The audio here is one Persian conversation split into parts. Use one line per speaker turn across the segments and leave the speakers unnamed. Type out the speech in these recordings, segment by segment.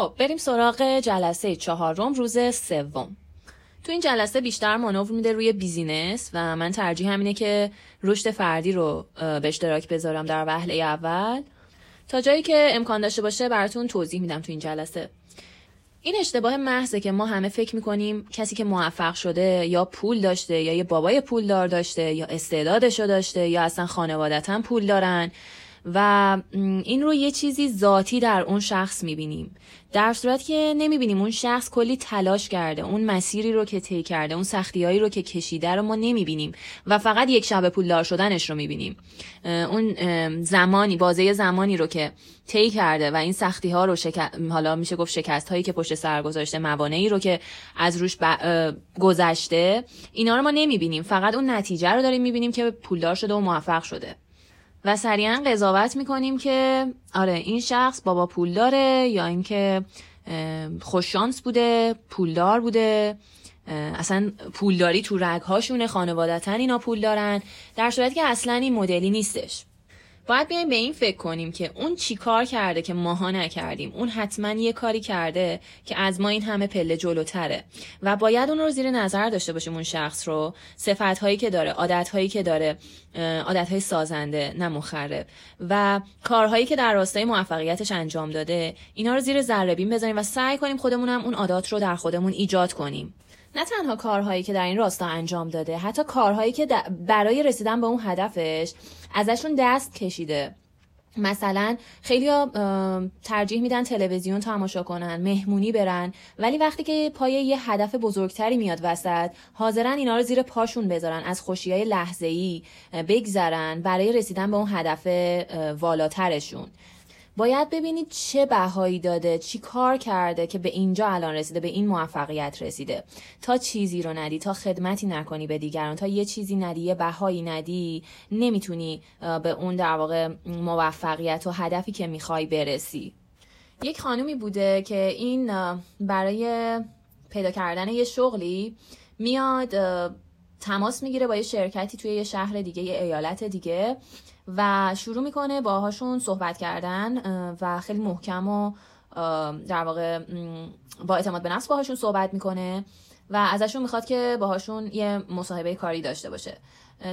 خب بریم سراغ جلسه چهارم روز سوم. تو این جلسه بیشتر مانور میده روی بیزینس و من ترجیح همینه که رشد فردی رو به اشتراک بذارم در وهله اول. تا جایی که امکان داشته باشه براتون توضیح میدم تو این جلسه. این اشتباه محضه که ما همه فکر می‌کنیم کسی که موفق شده یا پول داشته یا یه بابای پولدار داشته یا استعدادشو داشته یا اصلا خانوادتا پول دارن. و این رو یه چیزی ذاتی در اون شخص می‌بینیم. در صورت که نمی‌بینیم اون شخص کلی تلاش کرده اون مسیری رو که طی کرده اون سختیهایی رو که کشیده رو ما نمی‌بینیم و فقط یک شب پولدار شدنش رو می‌بینیم. اون زمانی بازه زمانی رو که طی کرده و این سختی ها رو حالا میشه گفت شکست هایی که پشت سر گذاشته موانعی رو که از روش گذشته اینا رو ما نمی‌بینیم. فقط اون نتیجه رو داریم می‌بینیم که پولدار شده و موفق شده. و سریعا قضاوت می‌کنیم که آره این شخص بابا پول داره یا اینکه خوششانس بوده پولدار بوده. اصلا پولداری تو رگهاشونه خانوادتا اینا پول دارن. در صورتی که اصلا این مدلی نیستش. باید بیایم به این فکر کنیم که اون چی کار کرده که ماها نکردیم. اون حتما یه کاری کرده که از ما این همه پله جلوتره. و باید اون رو زیر نظر داشته باشیم اون شخص رو. صفت هایی که داره عادت هایی که داره عادت های سازنده نه مخرب. و کارهایی که در راستای موفقیتش انجام داده اینا رو زیر ذره بین بذاریم و سعی کنیم خودمونم اون عادات رو در خودمون ایجاد کنیم. نه تنها کارهایی که در این راستا انجام داده حتی کارهایی که برای رسیدن به اون هدفش ازشون دست کشیده. مثلا خیلی ترجیح میدن تلویزیون تماشا کنن مهمونی برن ولی وقتی که پای یه هدف بزرگتری میاد وسط حاضرن اینا رو زیر پاشون بذارن از خوشی های لحظه ای بگذرن برای رسیدن به اون هدف والاترشون. باید ببینید چه بهایی داده چی کار کرده که به اینجا الان رسیده به این موفقیت رسیده. تا چیزی رو ندی تا خدمتی نکنی به دیگران تا یه چیزی ندی یه بهایی ندی نمی‌تونی به اون در واقع موفقیت و هدفی که می‌خوای برسی. یک خانومی بوده که این برای پیدا کردن یه شغلی میاد تماس می‌گیره با یه شرکتی توی یه شهر دیگه یه ایالت دیگه و شروع می‌کنه باهاشون صحبت کردن و خیلی محکم و در واقع با اعتماد به نفس باهاشون صحبت می‌کنه و ازشون می‌خواد که باهاشون یه مصاحبه کاری داشته باشه.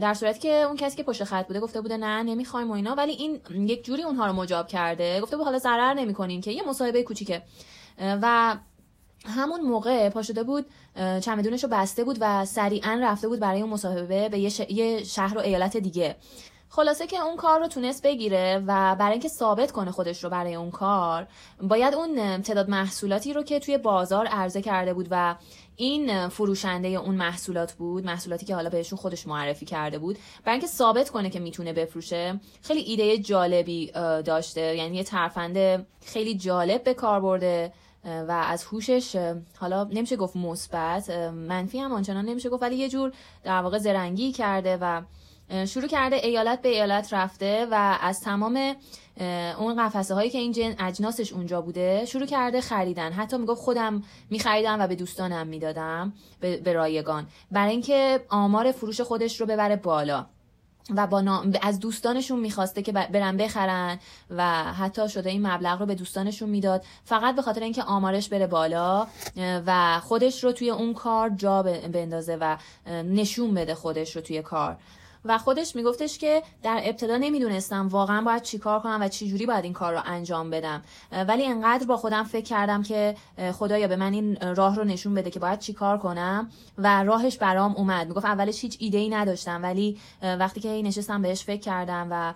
در صورتی که اون کسی که پشت خط بوده گفته بوده نه نمی‌خوایم و اینا ولی این یک جوری اونها رو مجاب کرده. گفته بود حالا ضرر نمی‌کنین که یه مصاحبه کوچیکه. و همون موقع پا شده بود چمدونش رو بسته بود و سریعا رفته بود برای اون مصاحبه به یه شهر و ایالت دیگه. خلاصه که اون کار رو تونست بگیره و برای اینکه ثابت کنه خودش رو برای اون کار باید اون تعداد محصولاتی رو که توی بازار عرضه کرده بود و این فروشنده اون محصولات بود محصولاتی که حالا بهشون خودش معرفی کرده بود برای اینکه ثابت کنه که می‌تونه بفروشه خیلی ایده جالبی داشته. یعنی یه ترفنده خیلی جالب به کار برده. و از هوشش حالا نمیشه گفت مثبت منفی هم آنچنان نمیشه گفت ولی یه جور در واقع زرنگی کرده و شروع کرده ایالت به ایالت رفته و از تمام اون قفسه هایی که این جن اجناسش اونجا بوده شروع کرده خریدن. حتی می‌گفت خودم میخریدم و به دوستانم می‌دادم به رایگان. برای اینکه آمار فروش خودش رو ببره بالا. و با از دوستانشون می‌خواسته که برن بخرن و حتی شده این مبلغ رو به دوستانشون می‌داد. فقط به خاطر اینکه آمارش بره بالا و خودش رو توی اون کار جا بندازه و نشون بده خودش رو توی کار. و خودش میگفتش که در ابتدا نمی‌دونستم واقعا باید چیکار کنم و چی جوری باید این کار رو انجام بدم. ولی انقدر با خودم فکر کردم که خدایا به من این راه رو نشون بده که باید چیکار کنم و راهش برام اومد. می‌گفت اولش هیچ ایده ای نداشتم ولی وقتی که نشستم بهش فکر کردم و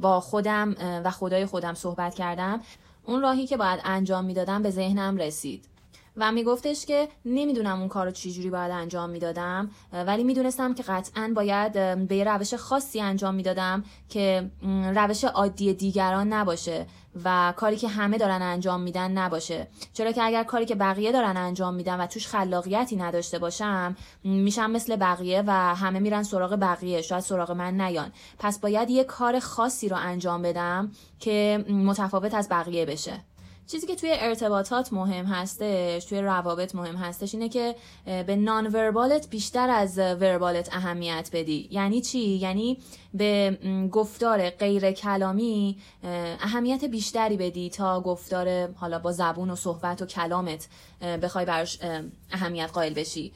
با خودم و خدای خودم صحبت کردم اون راهی که باید انجام می‌دادم به ذهنم رسید. و میگفتش که نمی‌دونم اون کار رو چجوری باید انجام می‌دادم ولی می‌دونستم که قطعا باید به روش خاصی انجام می‌دادم که روش عادی دیگران نباشه و کاری که همه دارن انجام میدن نباشه. چرا که اگر کاری که بقیه دارن انجام میدن و توش خلاقیتی نداشته باشم میشم مثل بقیه و همه میرن سراغ بقیه شاید سراغ من نیان. پس باید یه کار خاصی رو انجام بدم که متفاوت از بقیه بشه. چیزی که توی ارتباطات مهم هستش توی روابط مهم هستش اینه که به نان وربالت بیشتر از وربالت اهمیت بدی. یعنی چی؟ یعنی به گفتار غیر کلامی اهمیت بیشتری بدی تا گفتار حالا با زبون و صحبت و کلامت بخوای براش اهمیت قائل بشی.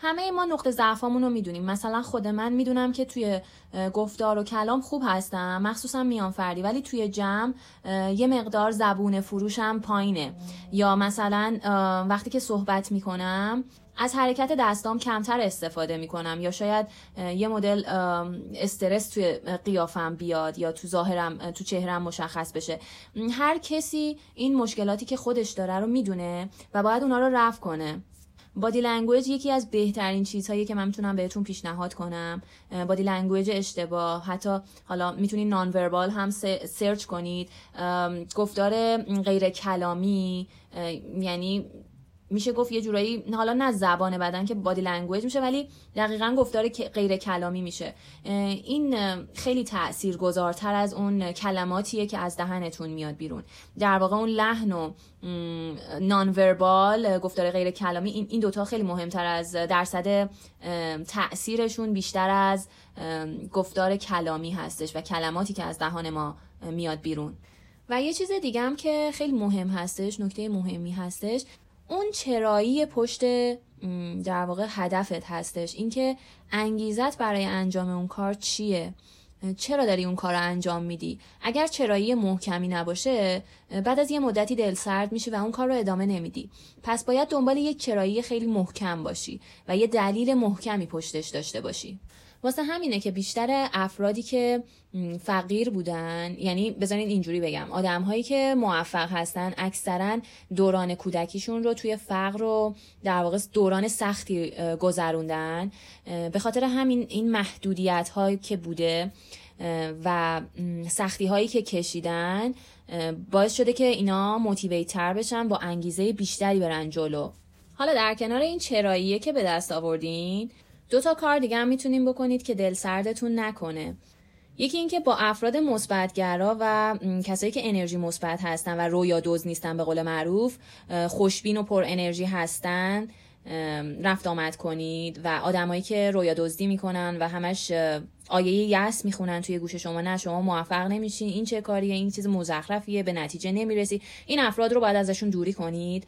همه ما نقطه ضعفامون رو می‌دونیم. مثلا خود من می‌دونم که توی گفتار و کلام خوب هستم مخصوصا میان فردی ولی توی جمع یه مقدار زبون فروشم پایینه. یا مثلا وقتی که صحبت می‌کنم از حرکت دستام کمتر استفاده می‌کنم. یا شاید یه مدل استرس توی قیافم بیاد یا تو ظاهرم تو چهرم مشخص بشه. هر کسی این مشکلاتی که خودش داره رو می‌دونه و باید اونا رو رفع کنه. body language یکی از بهترین چیزهایی که من می‌تونم بهتون پیشنهاد کنم body language اشتباه. حتی حالا می‌تونید non-verbal هم سرچ کنید. گفتار غیر کلامی یعنی میشه گفت یه جورایی حالا نه زبان بدن که body language میشه ولی دقیقا گفتار غیر کلامی میشه. این خیلی تأثیر گذارتر از اون کلماتیه که از دهنتون میاد بیرون. در واقع اون لحن و نان وربال گفتار غیر کلامی این دوتا خیلی مهمتر از درصد تأثیرشون بیشتر از گفتار کلامی هستش و کلماتی که از دهان ما میاد بیرون. و یه چیز دیگه هم که خیلی مهم هستش نکته مهمی هستش اون چرایی پشت در واقع هدفت هستش. اینکه انگیزت برای انجام اون کار چیه؟ چرا داری اون کار رو انجام میدی؟ اگر چرایی محکمی نباشه بعد از یه مدتی دل سرد میشه و اون کار رو ادامه نمیدی. پس باید دنبال یک چرایی خیلی محکم باشی و یه دلیل محکمی پشتش داشته باشی. واسه همینه که بیشتر افرادی که فقیر بودن یعنی بذارین اینجوری بگم آدم هایی که موفق هستن اکثرا دوران کودکیشون رو توی فقر رو در واقع دوران سختی گذروندن. به خاطر همین این محدودیت هایی که بوده و سختی هایی که کشیدن باعث شده که اینا موتیویت تر بشن با انگیزه بیشتری برن جلو. حالا در کنار این چراییه که به دست آوردین دو تا کار دیگه هم می‌تونیم بکنید که دل سردتون نکنه. یکی اینکه با افراد مثبتگرا و کسایی که انرژی مثبت هستن و رویا دوز نیستن به قول معروف خوشبین و پر انرژی هستن رفت آمد کنید و آدمایی که رویا دزدی می‌کنن و همش آیه یس می‌خونن توی گوش شما نه شما موفق نمیشین این چه کاریه این چیز مزخرفیه به نتیجه نمی‌رسی. این افراد رو باید ازشون دوری کنید.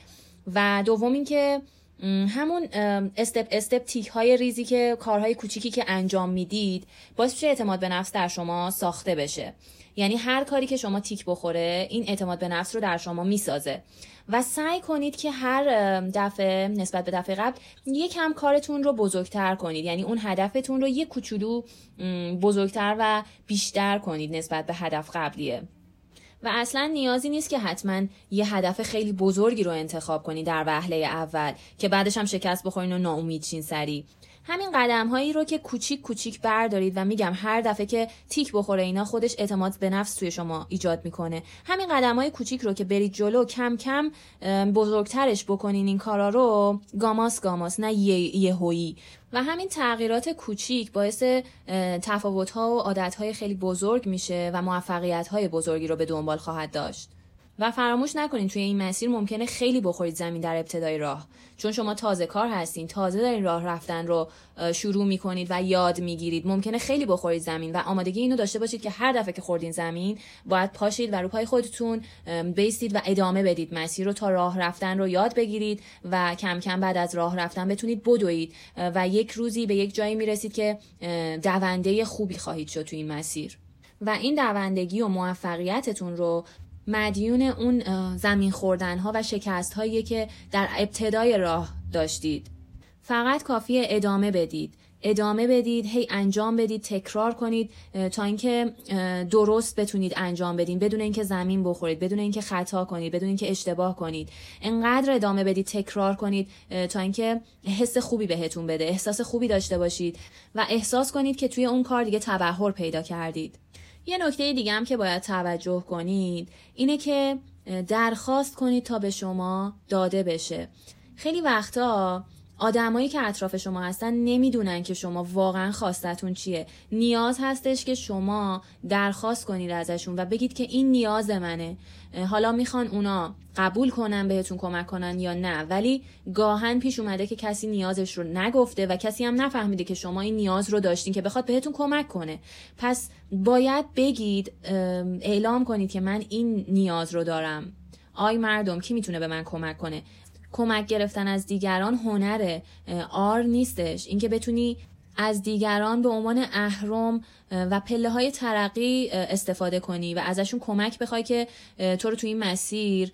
و دوم اینکه همون استپ استپ تیک های ریزی که کارهای کوچیکی که انجام می‌دید باعث میشه اعتماد به نفس در شما ساخته بشه. یعنی هر کاری که شما تیک بخوره این اعتماد به نفس رو در شما می‌سازه. و سعی کنید که هر دفعه نسبت به دفعه قبل یکم کارتون رو بزرگتر کنید. یعنی اون هدفتون رو یک کوچولو بزرگتر و بیشتر کنید نسبت به هدف قبلیه. و اصلا نیازی نیست که حتما یه هدف خیلی بزرگی رو انتخاب کنی در وهله اول که بعدش هم شکست بخورین و ناامید شین سری. همین قدم هایی رو که کوچیک کوچیک بردارید و میگم هر دفعه که تیک بخوره اینا خودش اعتماد به نفس توی شما ایجاد می‌کنه. همین قدم های کوچیک رو که برید جلو کم کم بزرگترش بکنین این کارا رو گاماس گاماس نه یه, یه هویی و همین تغییرات کوچیک باعث تفاوت ها و عادت های خیلی بزرگ میشه و موفقیت های بزرگی رو به دنبال خواهد داشت. و فراموش نکنید توی این مسیر ممکنه خیلی بخورید زمین در ابتدای راه. چون شما تازه کار هستین تازه دارین راه رفتن رو شروع می‌کنید و یاد می‌گیرید. ممکنه خیلی بخورید زمین و آمادگی اینو داشته باشید که هر دفعه که خوردین زمین باید پاشید و رو پای خودتون بیستید و ادامه بدید مسیر رو تا راه رفتن رو یاد بگیرید و کم کم بعد از راه رفتن بتونید بدوید. و یک روزی به یک جایی می‌رسید که دونده خوبی خواهید شد تو این مسیر. و این دوندگی و موفقیتتون رو مدیون اون زمین خوردن ها و شکست هایی که در ابتدای راه داشتید. فقط کافی ادامه بدید. ادامه بدید هی انجام بدید تکرار کنید تا اینکه درست بتونید انجام بدین. بدون اینکه زمین بخورید بدون اینکه خطا کنید بدون اینکه اشتباه کنید. انقدر ادامه بدید تکرار کنید تا اینکه حس خوبی بهتون بده احساس خوبی داشته باشید و احساس کنید که توی اون کار دیگه تبهر پیدا کردید. یه نکته دیگه هم که باید توجه کنید اینه که درخواست کنید تا به شما داده بشه. خیلی وقتا آدمایی که اطراف شما هستن نمی‌دونن که شما واقعا خواستتون چیه. نیاز هستش که شما درخواست کنید ازشون و بگید که این نیاز منه. حالا می‌خوان اونا قبول کنن بهتون کمک کنن یا نه. ولی گاهن پیش اومده که کسی نیازش رو نگفته و کسی هم نفهمیده که شما این نیاز رو داشتین که بخواد بهتون کمک کنه. پس باید بگید اعلام کنید که من این نیاز رو دارم. آی مردم کی می‌تونه به من کمک کنه؟ کمک گرفتن از دیگران هنر آر نیستش. اینکه بتونی از دیگران به عنوان اهرم و پله های ترقی استفاده کنی و ازشون کمک بخوای که تو رو تو این مسیر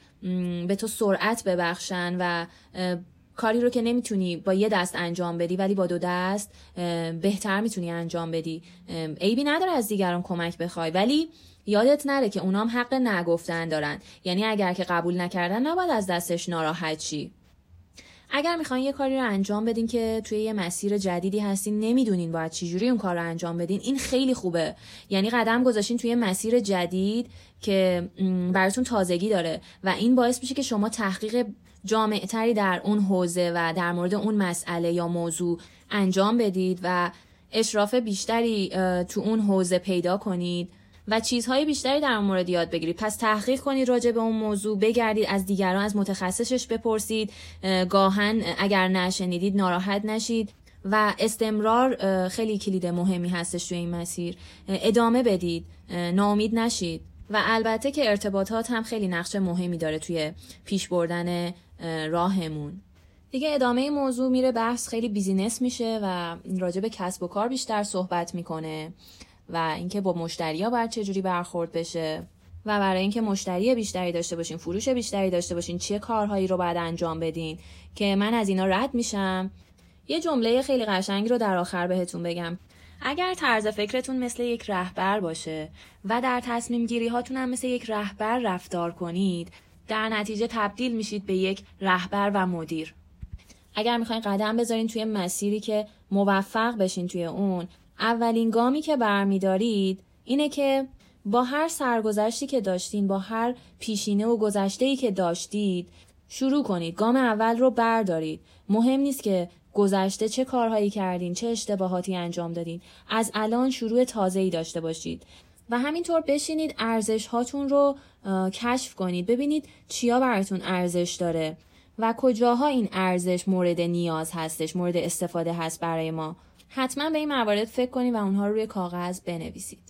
به تو سرعت ببخشن و کاری رو که نمی‌تونی با یه دست انجام بدی ولی با دو دست بهتر می‌تونی انجام بدی. عیبی نداره از دیگران کمک بخوای. ولی یادت نره که اونام حق نگفتن دارن. یعنی اگر که قبول نکردن نباید از دستش ناراحت شی. اگر می‌خواین یه کاری رو انجام بدین که توی یه مسیر جدیدی هستین نمی‌دونین باید چجوری اون کار رو انجام بدین. این خیلی خوبه. یعنی قدم گذاشتین توی مسیر جدید که براتون تازگی داره و این باعث میشه که شما تحقیق جامعتری در اون حوزه و در مورد اون مسئله یا موضوع انجام بدید و اشراف بیشتری تو اون حوزه پیدا کنید. و چیزهای بیشتری در مورد یاد بگیرید. پس تحقیق کنید راجع به اون موضوع بگردید از دیگران از متخصصش بپرسید. گاهن اگر نشنیدید ناراحت نشید. و استمرار خیلی کلید مهمی هستش توی این مسیر. ادامه بدید. ناامید نشید. و البته که ارتباطات هم خیلی نقش مهمی داره توی پیش بردن راهمون. دیگه ادامه موضوع میره بحث خیلی بیزینس میشه و راجع به کسب و کار بیشتر صحبت می‌کنه. و اینکه با مشتریا باید چجوری برخورد بشه و برای اینکه مشتری بیشتری داشته باشین فروش بیشتری داشته باشین چه کارهایی رو باید انجام بدین که من از اینا رد میشم؟ یه جمله خیلی قشنگی رو در آخر بهتون بگم. اگر طرز فکرتون مثل یک رهبر باشه و در تصمیم گیری هاتون هم مثل یک رهبر رفتار کنید در نتیجه تبدیل میشید به یک رهبر و مدیر. اگر می‌خواین قدم بذارین توی مسیری که موفق بشین توی اون اولین گامی که برمیدارید اینه که با هر سرگذشتی که داشتین با هر پیشینه و گذشته که داشتید شروع کنید. گام اول رو بردارید. مهم نیست که گذشته چه کارهایی کردین چه اشتباهاتی انجام دادین. از الان شروع تازه ای داشته باشید. و همینطور بشینید ارزش هاتون رو کشف کنید. ببینید چیا براتون ارزش داره و کجاها این ارزش مورد نیاز هستش مورد استفاده هست برای ما. حتما به این موارد فکر کنید و اونها رو روی کاغذ بنویسید.